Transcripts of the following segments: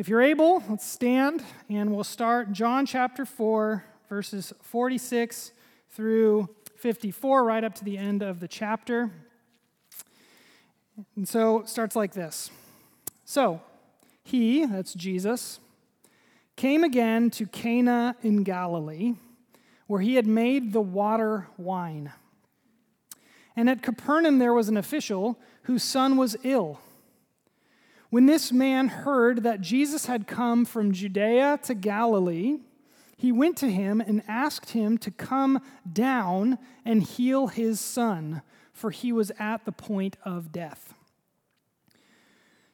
If you're able, let's stand and we'll start John chapter 4, verses 46 through 54, right up to the end of the chapter. And so it starts like this. So, he, that's Jesus, came again to Cana in Galilee, where he had made the water wine. And at Capernaum there was an official whose son was ill. When this man heard that Jesus had come from Judea to Galilee, he went to him and asked him to come down and heal his son, for he was at the point of death.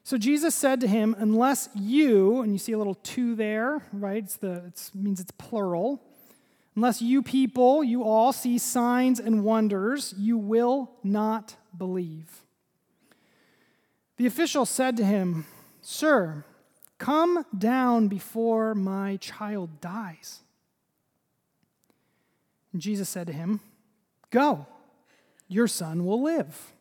So Jesus said to him, Unless you, and you see a little two there, right? It's the, it means it's plural. Unless you people, you all see signs and wonders, you will not believe. The official said to him, Sir, come down before my child dies. And Jesus said to him, Go, your son will live.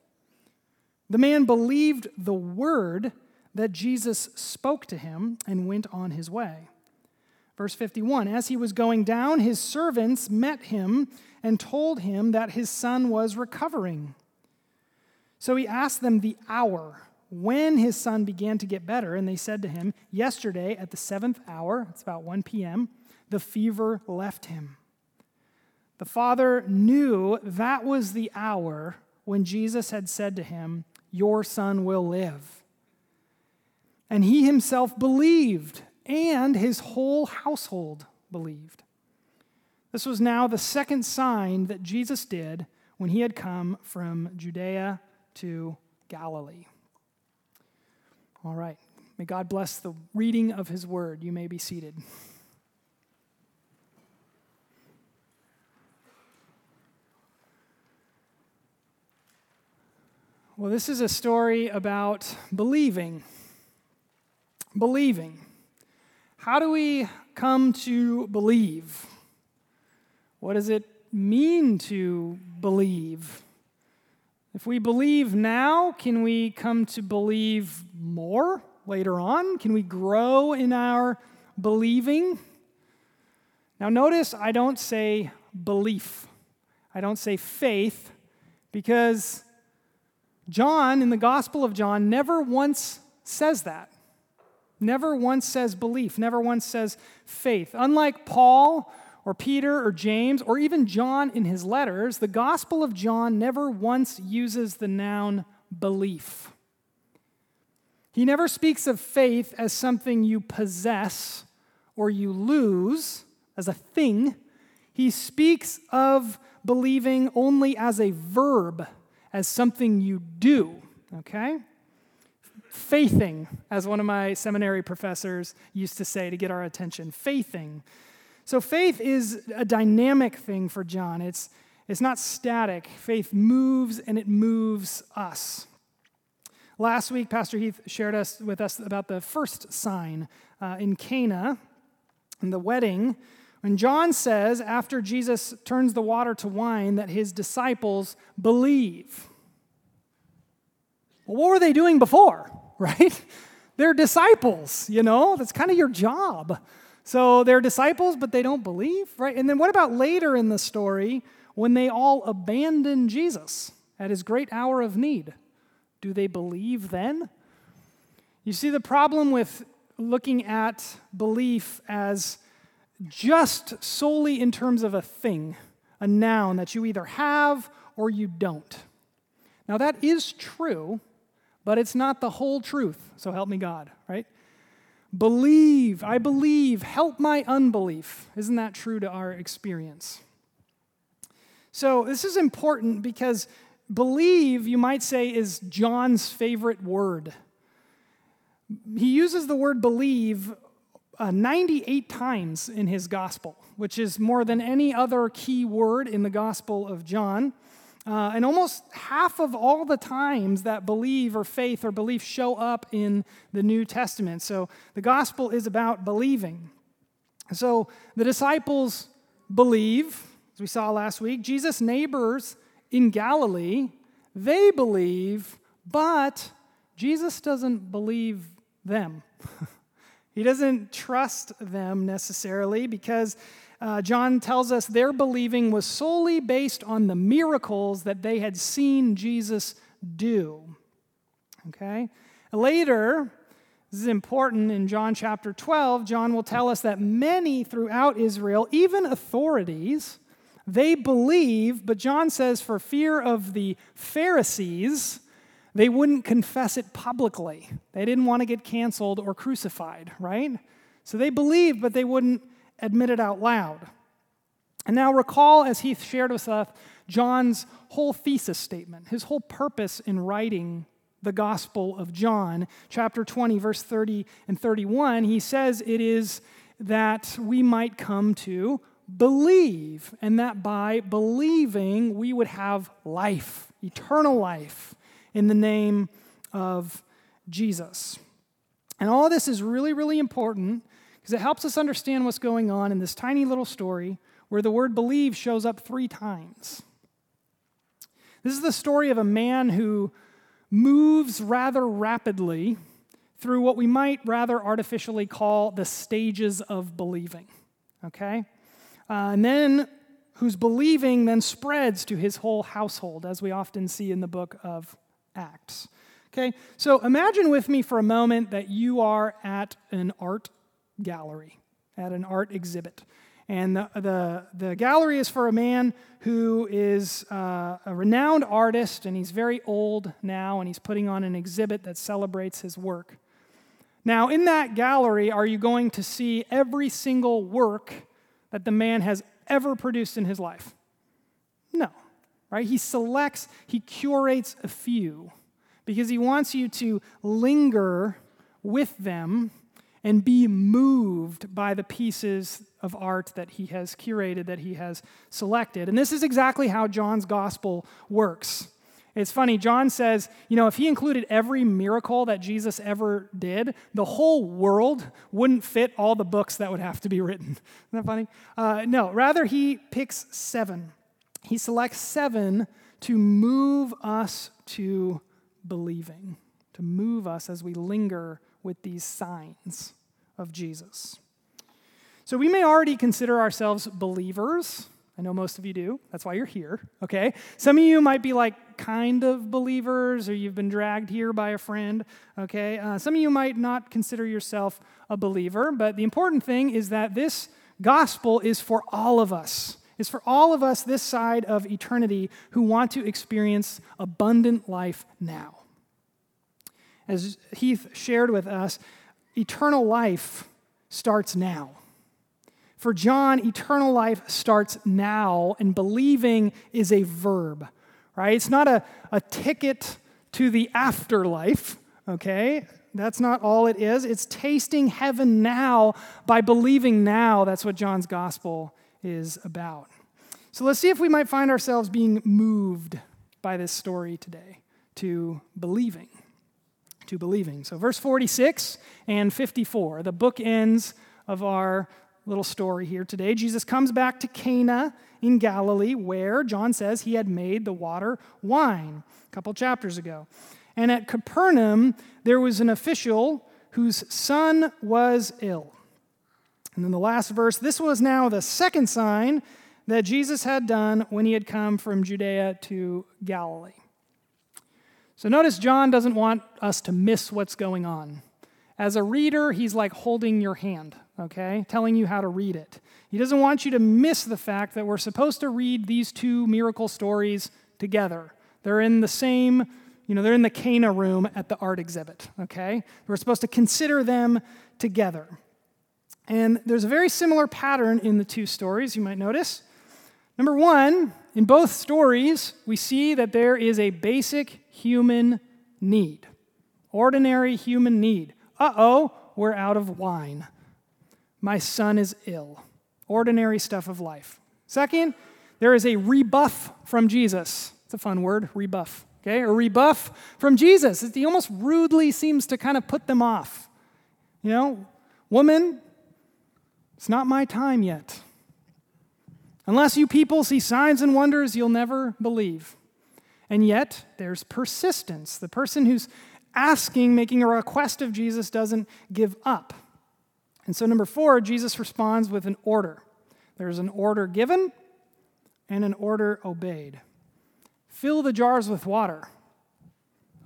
The man believed the word that Jesus spoke to him and went on his way. Verse 51 As he was going down, his servants met him and told him that his son was recovering. So he asked them the hour when his son began to get better, and they said to him, Yesterday at the seventh hour, it's about 1 p.m., the fever left him. The father knew that was the hour when Jesus had said to him, Your son will live. And he himself believed, and his whole household believed. This was now the second sign that Jesus did when he had come from Judea to Galilee. All right. May God bless the reading of his word. You may be seated. Well, this is a story about believing. Believing. How do we come to believe? What does it mean to believe? If we believe now, can we come to believe more later on? Can we grow in our believing? Now, notice I don't say belief, I don't say faith, because John, in the Gospel of John, never once says that. Never once says belief, never once says faith. Unlike Paul, or Peter or James or even John in his letters, the Gospel of John never once uses the noun belief. He never speaks of faith as something you possess or you lose, as a thing. He speaks of believing only as a verb, as something you do, okay? Faithing, as one of my seminary professors used to say to get our attention. Faithing. So faith is a dynamic thing for John. It's, it's not static. Faith moves and it moves us. Last week, Pastor Heath shared us with us about the first sign uh, in Cana, in the wedding, when John says, after Jesus turns the water to wine, that his disciples believe. Well, what were they doing before, right? They're disciples, you know? That's kind of your job. So they're disciples, but they don't believe, right? And then what about later in the story when they all abandon Jesus at his great hour of need? Do they believe then? You see, the problem with looking at belief as just solely in terms of a thing, a noun that you either have or you don't. Now, that is true, but it's not the whole truth, so help me God, right? Believe, I believe, help my unbelief. Isn't that true to our experience? So, this is important because believe, you might say, is John's favorite word. He uses the word believe uh, 98 times in his gospel, which is more than any other key word in the gospel of John. Uh, and almost half of all the times that believe or faith or belief show up in the New Testament. So the gospel is about believing. So the disciples believe, as we saw last week. Jesus' neighbors in Galilee, they believe, but Jesus doesn't believe them. He doesn't trust them necessarily because uh, John tells us their believing was solely based on the miracles that they had seen Jesus do. Okay? Later, this is important in John chapter 12. John will tell us that many throughout Israel, even authorities, they believe, but John says for fear of the Pharisees, they wouldn't confess it publicly. They didn't want to get canceled or crucified, right? So they believed, but they wouldn't admit it out loud. And now recall, as Heath shared with us, John's whole thesis statement, his whole purpose in writing the Gospel of John, chapter 20, verse 30 and 31, he says it is that we might come to believe, and that by believing we would have life, eternal life, in the name of Jesus. And all this is really, really important because it helps us understand what's going on in this tiny little story where the word believe shows up three times. This is the story of a man who moves rather rapidly through what we might rather artificially call the stages of believing. Okay? Uh, and then whose believing then spreads to his whole household, as we often see in the book of Acts. Okay? So imagine with me for a moment that you are at an art gallery, at an art exhibit. And the, the, the gallery is for a man who is uh, a renowned artist, and he's very old now, and he's putting on an exhibit that celebrates his work. Now, in that gallery, are you going to see every single work that the man has ever produced in his life? No, right? He selects, he curates a few because he wants you to linger with them and be moved by the pieces of art that he has curated, that he has selected. And this is exactly how John's gospel works. It's funny, John says, you know, if he included every miracle that Jesus ever did, the whole world wouldn't fit all the books that would have to be written. Isn't that funny? Uh, no, rather, he picks seven. He selects seven to move us to believing, to move us as we linger with these signs of Jesus. So we may already consider ourselves believers. I know most of you do. That's why you're here, okay? Some of you might be like kind of believers, or you've been dragged here by a friend, okay? Uh, some of you might not consider yourself a believer, but the important thing is that this gospel is for all of us. Is for all of us this side of eternity who want to experience abundant life now. As Heath shared with us, eternal life starts now. For John, eternal life starts now, and believing is a verb, right? It's not a, a ticket to the afterlife, okay? That's not all it is. It's tasting heaven now by believing now. That's what John's gospel is about. So let's see if we might find ourselves being moved by this story today to believing to believing. So, verse 46 and 54, the book ends of our little story here today. Jesus comes back to Cana in Galilee, where John says he had made the water wine a couple chapters ago. And at Capernaum, there was an official whose son was ill. And then the last verse this was now the second sign that Jesus had done when he had come from Judea to Galilee. So notice John doesn't want us to miss what's going on. As a reader, he's like holding your hand, okay, telling you how to read it. He doesn't want you to miss the fact that we're supposed to read these two miracle stories together. They're in the same, you know, they're in the Cana room at the art exhibit, okay? We're supposed to consider them together. And there's a very similar pattern in the two stories, you might notice. Number one, in both stories, we see that there is a basic human need, ordinary human need. Uh oh, we're out of wine. My son is ill. Ordinary stuff of life. Second, there is a rebuff from Jesus. It's a fun word, rebuff. Okay, a rebuff from Jesus. He almost rudely seems to kind of put them off. You know, woman, it's not my time yet. Unless you people see signs and wonders, you'll never believe. And yet, there's persistence. The person who's asking, making a request of Jesus, doesn't give up. And so, number four, Jesus responds with an order. There's an order given and an order obeyed. Fill the jars with water.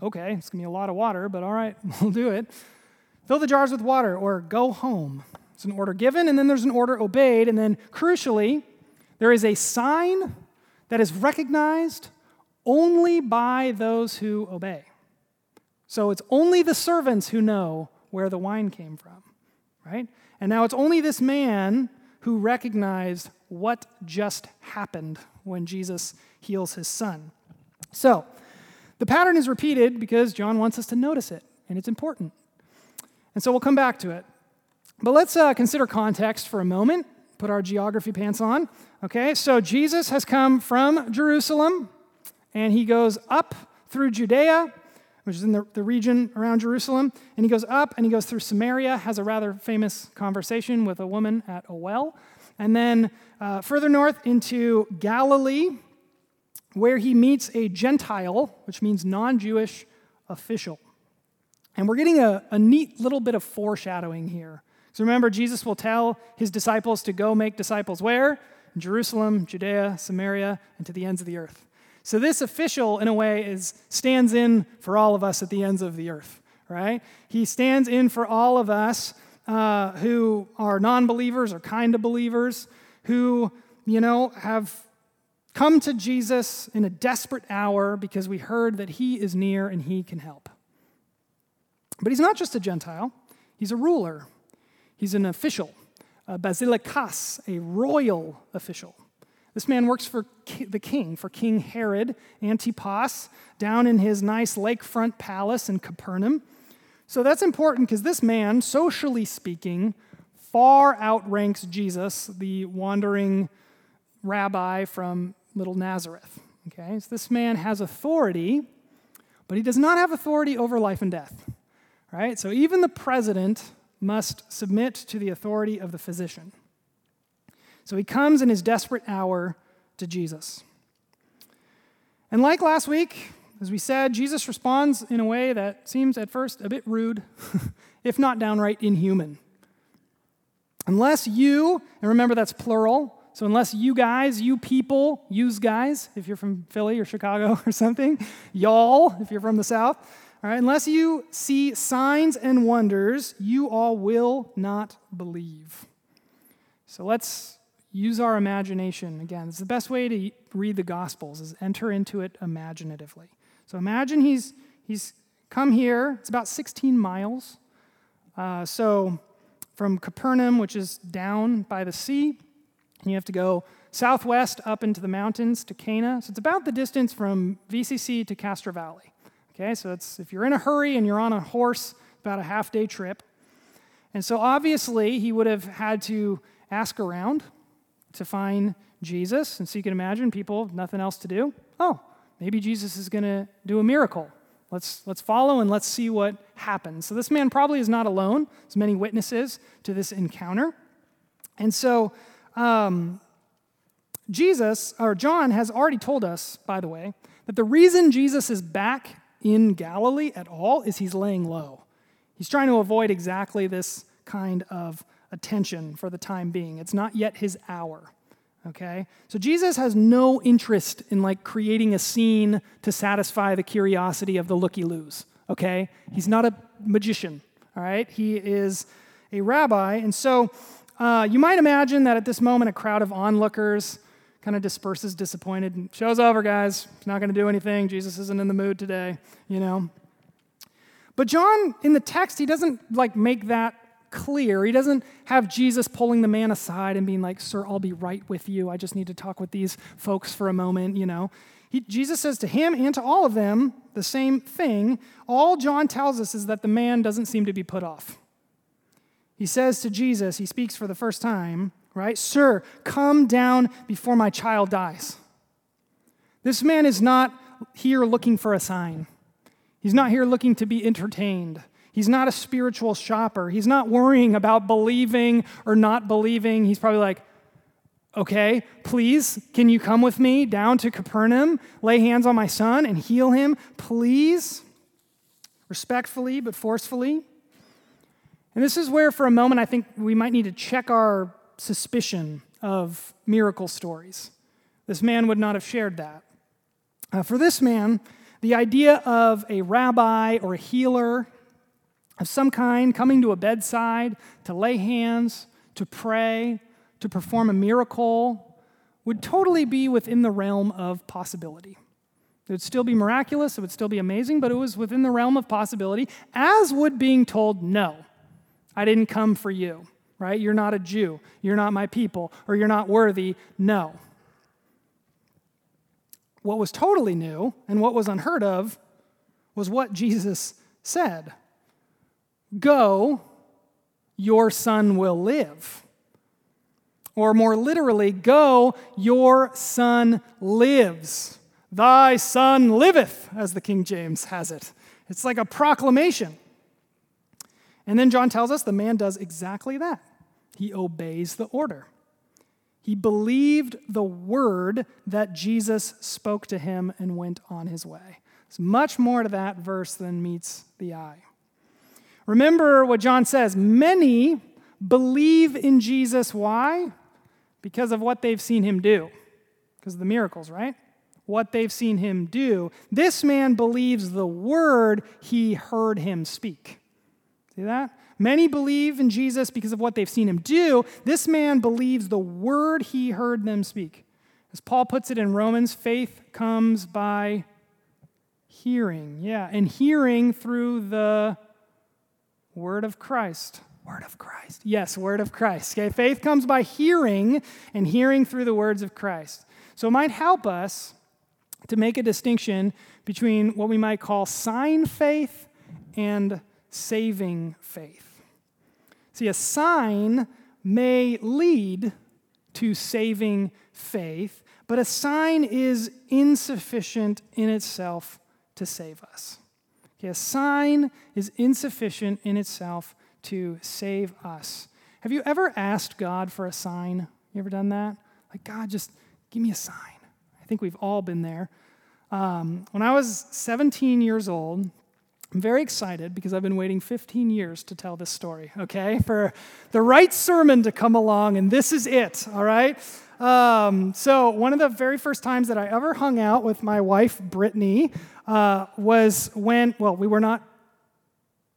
Okay, it's gonna be a lot of water, but all right, we'll do it. Fill the jars with water or go home. It's an order given, and then there's an order obeyed, and then crucially, there is a sign that is recognized only by those who obey. So it's only the servants who know where the wine came from, right? And now it's only this man who recognized what just happened when Jesus heals his son. So, the pattern is repeated because John wants us to notice it, and it's important. And so we'll come back to it. But let's uh, consider context for a moment, put our geography pants on. Okay, so Jesus has come from Jerusalem, and he goes up through Judea, which is in the, the region around Jerusalem, and he goes up and he goes through Samaria, has a rather famous conversation with a woman at a well, and then uh, further north into Galilee, where he meets a Gentile, which means non Jewish official. And we're getting a, a neat little bit of foreshadowing here. So remember, Jesus will tell his disciples to go make disciples where? Jerusalem, Judea, Samaria, and to the ends of the earth. So this official, in a way, is stands in for all of us at the ends of the earth, right? He stands in for all of us uh, who are non-believers or kind of believers, who you know have come to Jesus in a desperate hour because we heard that He is near and He can help. But He's not just a Gentile; He's a ruler. He's an official basilikos, a royal official. This man works for the king, for King Herod Antipas, down in his nice lakefront palace in Capernaum. So that's important because this man, socially speaking, far outranks Jesus, the wandering rabbi from little Nazareth. Okay, so this man has authority, but he does not have authority over life and death. Right? So even the president must submit to the authority of the physician. So he comes in his desperate hour to Jesus. And like last week, as we said, Jesus responds in a way that seems at first a bit rude, if not downright inhuman. Unless you, and remember that's plural, so unless you guys, you people, use guys, if you're from Philly or Chicago or something, y'all, if you're from the South, all right, unless you see signs and wonders, you all will not believe. So let's use our imagination again. It's the best way to read the Gospels is enter into it imaginatively. So imagine he's he's come here. It's about 16 miles. Uh, so from Capernaum, which is down by the sea, and you have to go southwest up into the mountains to Cana. So it's about the distance from VCC to Castro Valley. Okay, so it's if you're in a hurry and you're on a horse, about a half day trip. And so obviously he would have had to ask around to find Jesus. And so you can imagine people, nothing else to do. Oh, maybe Jesus is going to do a miracle. Let's, let's follow and let's see what happens. So this man probably is not alone. There's many witnesses to this encounter. And so um, Jesus, or John, has already told us, by the way, that the reason Jesus is back in Galilee at all is he's laying low. He's trying to avoid exactly this kind of attention for the time being. It's not yet his hour. Okay? So Jesus has no interest in like creating a scene to satisfy the curiosity of the looky-loos. Okay? He's not a magician. All right? He is a rabbi. And so uh, you might imagine that at this moment a crowd of onlookers kind of disperses disappointed. Show's over, guys. He's not going to do anything. Jesus isn't in the mood today, you know. But John, in the text, he doesn't like make that clear. He doesn't have Jesus pulling the man aside and being like, Sir, I'll be right with you. I just need to talk with these folks for a moment, you know. He, Jesus says to him and to all of them the same thing. All John tells us is that the man doesn't seem to be put off. He says to Jesus, he speaks for the first time, right? Sir, come down before my child dies. This man is not here looking for a sign. He's not here looking to be entertained. He's not a spiritual shopper. He's not worrying about believing or not believing. He's probably like, okay, please, can you come with me down to Capernaum, lay hands on my son, and heal him? Please? Respectfully, but forcefully. And this is where, for a moment, I think we might need to check our suspicion of miracle stories. This man would not have shared that. Uh, for this man, the idea of a rabbi or a healer of some kind coming to a bedside to lay hands, to pray, to perform a miracle would totally be within the realm of possibility. It would still be miraculous, it would still be amazing, but it was within the realm of possibility, as would being told, no, I didn't come for you, right? You're not a Jew, you're not my people, or you're not worthy. No. What was totally new and what was unheard of was what Jesus said Go, your son will live. Or more literally, go, your son lives. Thy son liveth, as the King James has it. It's like a proclamation. And then John tells us the man does exactly that. He obeys the order. He believed the word that Jesus spoke to him and went on his way. There's much more to that verse than meets the eye. Remember what John says many believe in Jesus. Why? Because of what they've seen him do, because of the miracles, right? What they've seen him do. This man believes the word he heard him speak. See that? Many believe in Jesus because of what they've seen him do. This man believes the word he heard them speak. As Paul puts it in Romans, faith comes by hearing. Yeah, and hearing through the Word of Christ. Word of Christ. Yes, word of Christ. Okay, faith comes by hearing and hearing through the words of Christ. So it might help us to make a distinction between what we might call sign faith and saving faith. See, a sign may lead to saving faith, but a sign is insufficient in itself to save us. Okay, a sign is insufficient in itself to save us. Have you ever asked God for a sign? You ever done that? Like, God, just give me a sign. I think we've all been there. Um, when I was 17 years old, I'm very excited because I've been waiting 15 years to tell this story, okay? For the right sermon to come along, and this is it, all right? Um, so, one of the very first times that I ever hung out with my wife, Brittany, uh, was when, well, we were not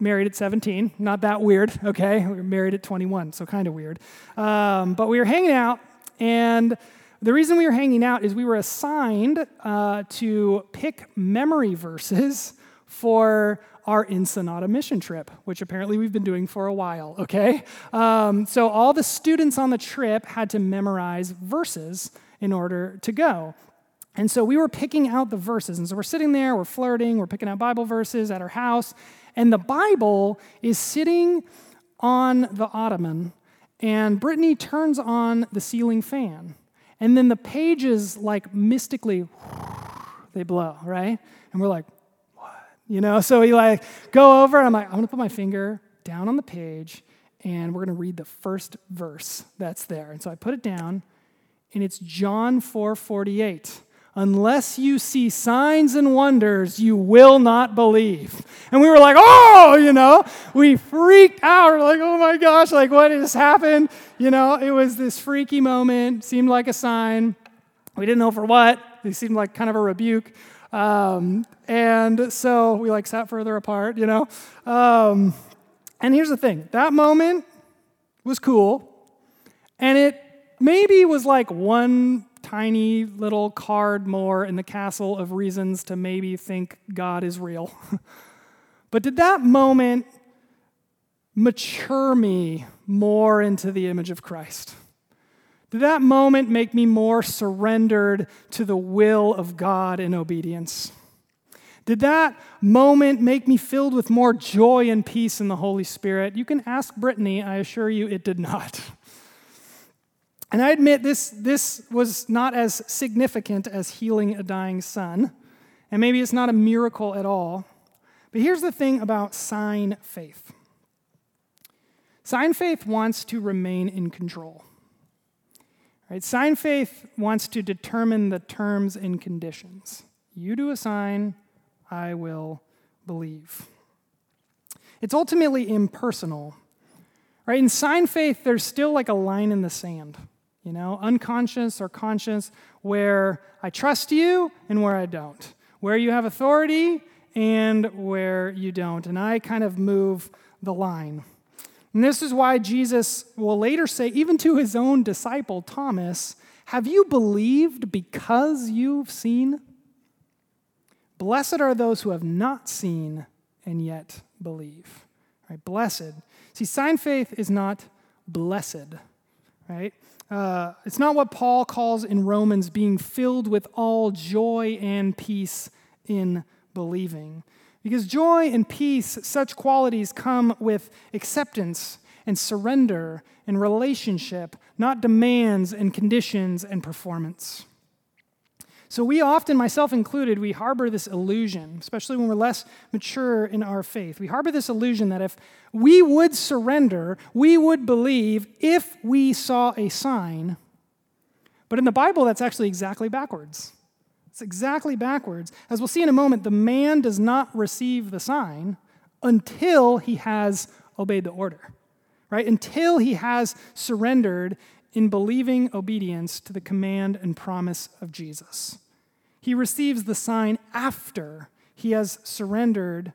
married at 17, not that weird, okay? We were married at 21, so kind of weird. Um, but we were hanging out, and the reason we were hanging out is we were assigned uh, to pick memory verses for our Ensenada mission trip, which apparently we've been doing for a while, okay? Um, so all the students on the trip had to memorize verses in order to go. And so we were picking out the verses. And so we're sitting there, we're flirting, we're picking out Bible verses at our house, and the Bible is sitting on the ottoman, and Brittany turns on the ceiling fan. And then the pages, like mystically, they blow, right? And we're like, what? you know? So we like go over, and I'm like, I'm gonna put my finger down on the page, and we're gonna read the first verse that's there. And so I put it down, and it's John 4 48. Unless you see signs and wonders, you will not believe. And we were like, oh, you know, we freaked out. We're like, oh my gosh, like what has happened? You know, it was this freaky moment, seemed like a sign. We didn't know for what. It seemed like kind of a rebuke. Um, and so we like sat further apart, you know. Um, and here's the thing that moment was cool. And it maybe was like one tiny little card more in the castle of reasons to maybe think God is real. but did that moment mature me more into the image of Christ? Did that moment make me more surrendered to the will of God in obedience? Did that moment make me filled with more joy and peace in the Holy Spirit? You can ask Brittany, I assure you it did not. And I admit this, this was not as significant as healing a dying son, and maybe it's not a miracle at all. But here's the thing about sign faith sign faith wants to remain in control. Right? Sign faith wants to determine the terms and conditions. You do a sign, I will believe. It's ultimately impersonal, Right? In sign faith, there's still like a line in the sand, you know, unconscious or conscious, where I trust you and where I don't, where you have authority and where you don't. And I kind of move the line. And this is why Jesus will later say, even to his own disciple, Thomas, Have you believed because you've seen? Blessed are those who have not seen and yet believe. Right? Blessed. See, sign faith is not blessed, right? Uh, it's not what Paul calls in Romans being filled with all joy and peace in believing. Because joy and peace, such qualities come with acceptance and surrender and relationship, not demands and conditions and performance. So, we often, myself included, we harbor this illusion, especially when we're less mature in our faith. We harbor this illusion that if we would surrender, we would believe if we saw a sign. But in the Bible, that's actually exactly backwards. It's exactly backwards. As we'll see in a moment, the man does not receive the sign until he has obeyed the order, right? Until he has surrendered in believing obedience to the command and promise of Jesus. He receives the sign after he has surrendered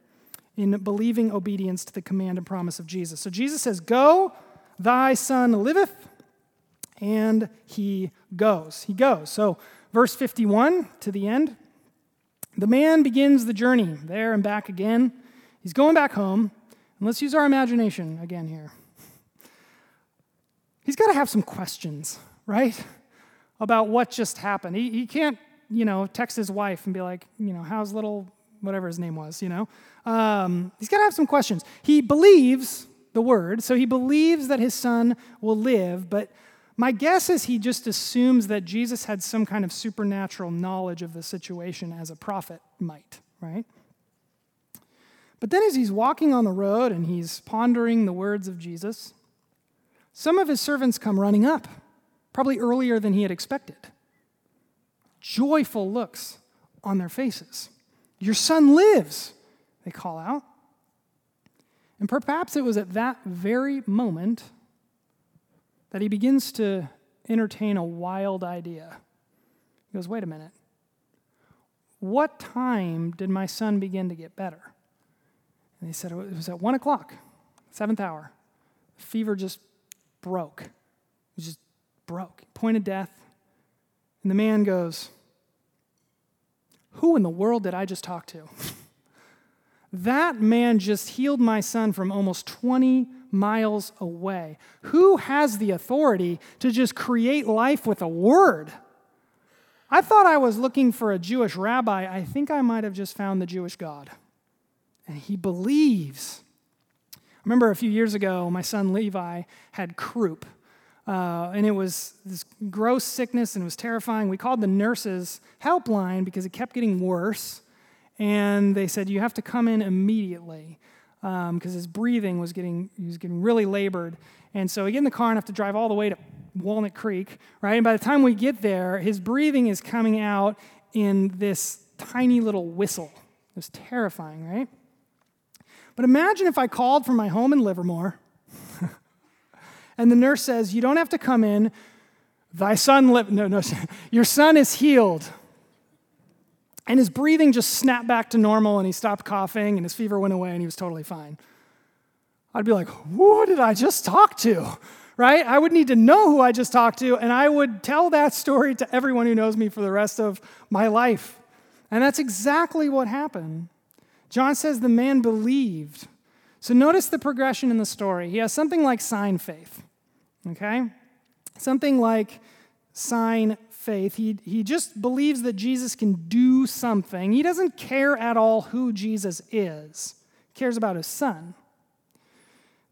in believing obedience to the command and promise of Jesus. So Jesus says, Go, thy son liveth, and he goes. He goes. So, verse 51 to the end, the man begins the journey there and back again. He's going back home. And let's use our imagination again here. He's got to have some questions, right? About what just happened. He, he can't you know, text his wife and be like, you know, how's little whatever his name was, you know? Um, he's got to have some questions. He believes the word, so he believes that his son will live, but my guess is he just assumes that Jesus had some kind of supernatural knowledge of the situation as a prophet might, right? But then as he's walking on the road and he's pondering the words of Jesus, some of his servants come running up, probably earlier than he had expected joyful looks on their faces. Your son lives, they call out. And perhaps it was at that very moment that he begins to entertain a wild idea. He goes, Wait a minute. What time did my son begin to get better? And he said it was at one o'clock, seventh hour. Fever just broke. It just broke. Point of death. And the man goes, who in the world did I just talk to? that man just healed my son from almost 20 miles away. Who has the authority to just create life with a word? I thought I was looking for a Jewish rabbi. I think I might have just found the Jewish God. And he believes. I remember a few years ago, my son Levi had croup. Uh, and it was this gross sickness and it was terrifying. We called the nurses helpline because it kept getting worse. And they said, You have to come in immediately because um, his breathing was getting, he was getting really labored. And so we get in the car and have to drive all the way to Walnut Creek, right? And by the time we get there, his breathing is coming out in this tiny little whistle. It was terrifying, right? But imagine if I called from my home in Livermore and the nurse says, You don't have to come in. Thy son. No, no, your son is healed. And his breathing just snapped back to normal and he stopped coughing and his fever went away and he was totally fine. I'd be like, Who did I just talk to? Right? I would need to know who I just talked to and I would tell that story to everyone who knows me for the rest of my life. And that's exactly what happened. John says the man believed. So notice the progression in the story. He has something like sign faith okay? Something like sign faith. He, he just believes that Jesus can do something. He doesn't care at all who Jesus is, he cares about his son.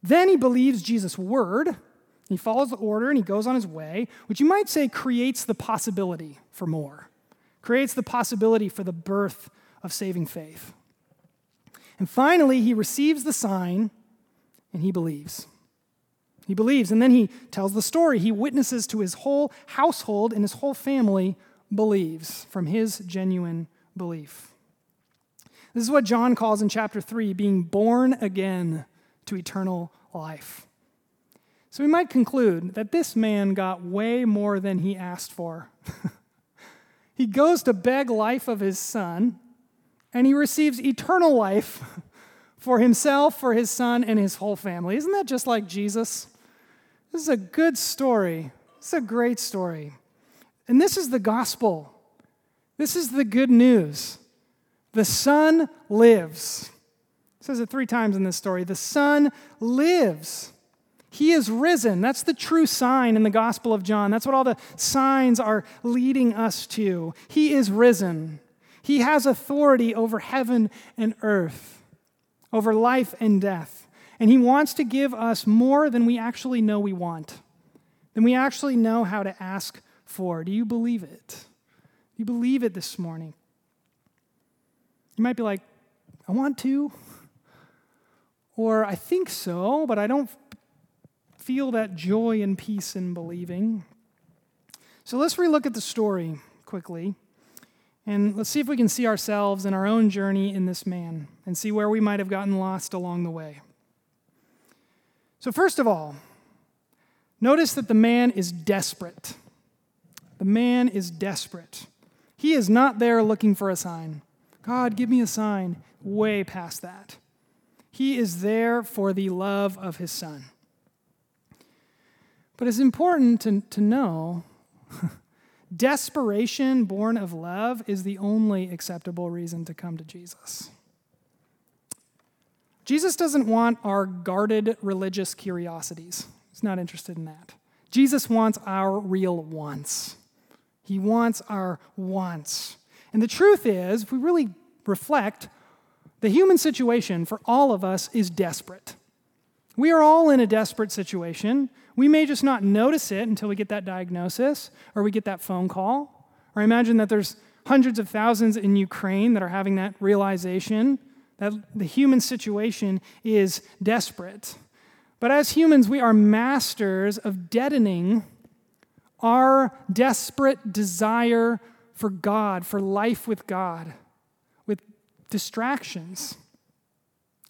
Then he believes Jesus' word. He follows the order and he goes on his way, which you might say creates the possibility for more, creates the possibility for the birth of saving faith. And finally, he receives the sign and he believes. He believes, and then he tells the story. He witnesses to his whole household, and his whole family believes from his genuine belief. This is what John calls in chapter 3 being born again to eternal life. So we might conclude that this man got way more than he asked for. he goes to beg life of his son, and he receives eternal life for himself, for his son, and his whole family. Isn't that just like Jesus? This is a good story. It's a great story. And this is the gospel. This is the good news. The Son lives. It says it three times in this story. The Son lives. He is risen. That's the true sign in the Gospel of John. That's what all the signs are leading us to. He is risen. He has authority over heaven and earth, over life and death. And He wants to give us more than we actually know we want, than we actually know how to ask for. Do you believe it? Do you believe it this morning? You might be like, I want to. Or I think so, but I don't feel that joy and peace in believing. So let's relook at the story quickly. And let's see if we can see ourselves in our own journey in this man and see where we might have gotten lost along the way. So, first of all, notice that the man is desperate. The man is desperate. He is not there looking for a sign. God, give me a sign. Way past that. He is there for the love of his son. But it's important to, to know desperation born of love is the only acceptable reason to come to Jesus. Jesus doesn't want our guarded religious curiosities. He's not interested in that. Jesus wants our real wants. He wants our wants. And the truth is, if we really reflect, the human situation for all of us is desperate. We are all in a desperate situation. We may just not notice it until we get that diagnosis or we get that phone call. Or imagine that there's hundreds of thousands in Ukraine that are having that realization that the human situation is desperate. But as humans, we are masters of deadening our desperate desire for God, for life with God, with distractions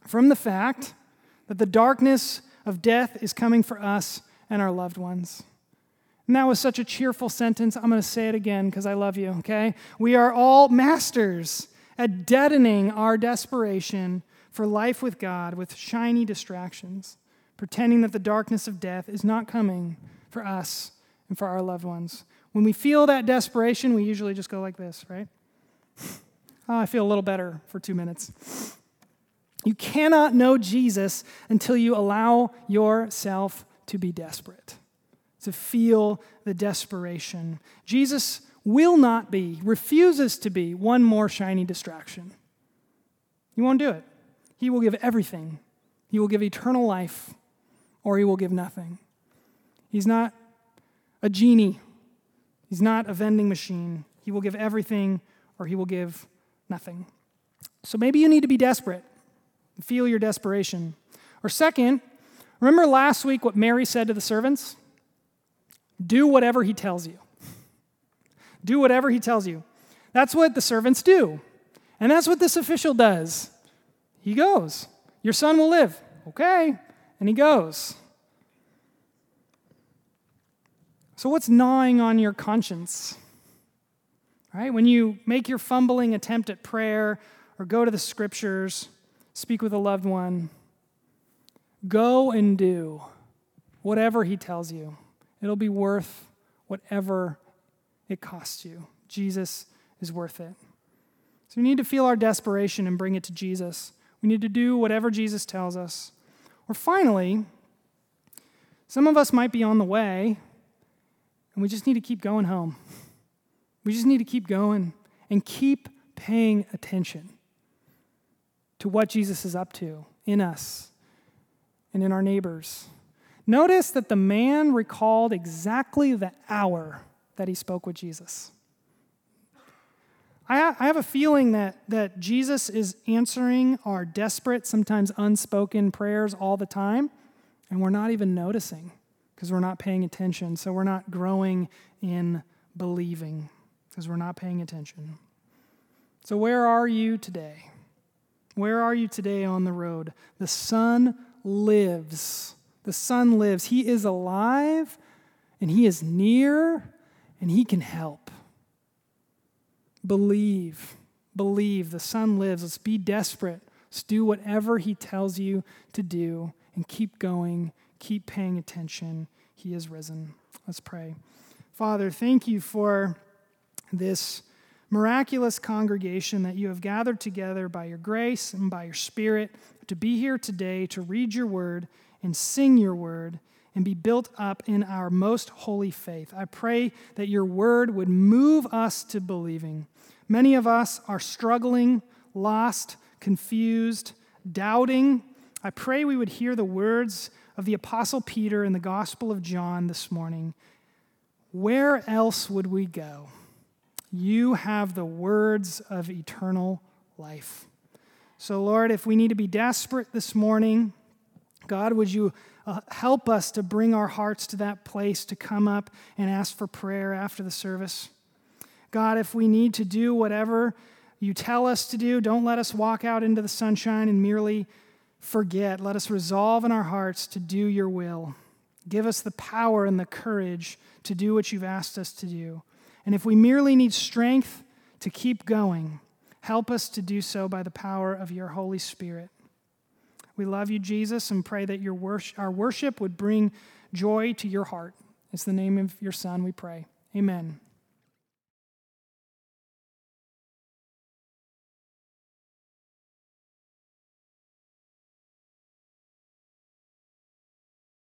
from the fact that the darkness of death is coming for us and our loved ones. And that was such a cheerful sentence. I'm going to say it again because I love you, okay? We are all masters at deadening our desperation for life with God with shiny distractions, pretending that the darkness of death is not coming for us and for our loved ones. When we feel that desperation, we usually just go like this, right? Oh, I feel a little better for two minutes. You cannot know Jesus until you allow yourself to be desperate, to feel the desperation. Jesus will not be, refuses to be one more shiny distraction. He won't do it. He will give everything. He will give eternal life, or he will give nothing. He's not a genie, he's not a vending machine. He will give everything, or he will give nothing. So maybe you need to be desperate, feel your desperation. Or, second, Remember last week what Mary said to the servants? Do whatever he tells you. Do whatever he tells you. That's what the servants do. And that's what this official does. He goes. Your son will live. Okay. And he goes. So, what's gnawing on your conscience? Right? When you make your fumbling attempt at prayer or go to the scriptures, speak with a loved one, Go and do whatever he tells you. It'll be worth whatever it costs you. Jesus is worth it. So we need to feel our desperation and bring it to Jesus. We need to do whatever Jesus tells us. Or finally, some of us might be on the way and we just need to keep going home. We just need to keep going and keep paying attention to what Jesus is up to in us and in our neighbors. Notice that the man recalled exactly the hour that he spoke with Jesus. I, have a feeling that, that Jesus is answering our desperate, sometimes unspoken prayers all the time, and we're not even noticing because we're not paying attention. So we're not growing in believing because we're not paying attention. So, where are you today? Where are you today on the road? The Son lives. The Son lives. He is alive, and He is near, and He can help. Believe. Believe. The Son lives. Let's be desperate. Let's do whatever He tells you to do and keep going. Keep paying attention. He is risen. Let's pray. Father, thank you for this miraculous congregation that you have gathered together by your grace and by your Spirit to be here today to read your word and sing your word and be built up in our most holy faith. I pray that your word would move us to believing. Many of us are struggling, lost, confused, doubting. I pray we would hear the words of the Apostle Peter in the Gospel of John this morning. Where else would we go? You have the words of eternal life. So, Lord, if we need to be desperate this morning, God, would you uh, help us to bring our hearts to that place to come up and ask for prayer after the service? God, if we need to do whatever you tell us to do, don't let us walk out into the sunshine and merely forget. Let us resolve in our hearts to do your will. Give us the power and the courage to do what you've asked us to do. And if we merely need strength to keep going, help us to do so by the power of your Holy Spirit. We love you, Jesus, and pray that your our worship would bring joy to your heart. It's the name of your Son we pray. Amen.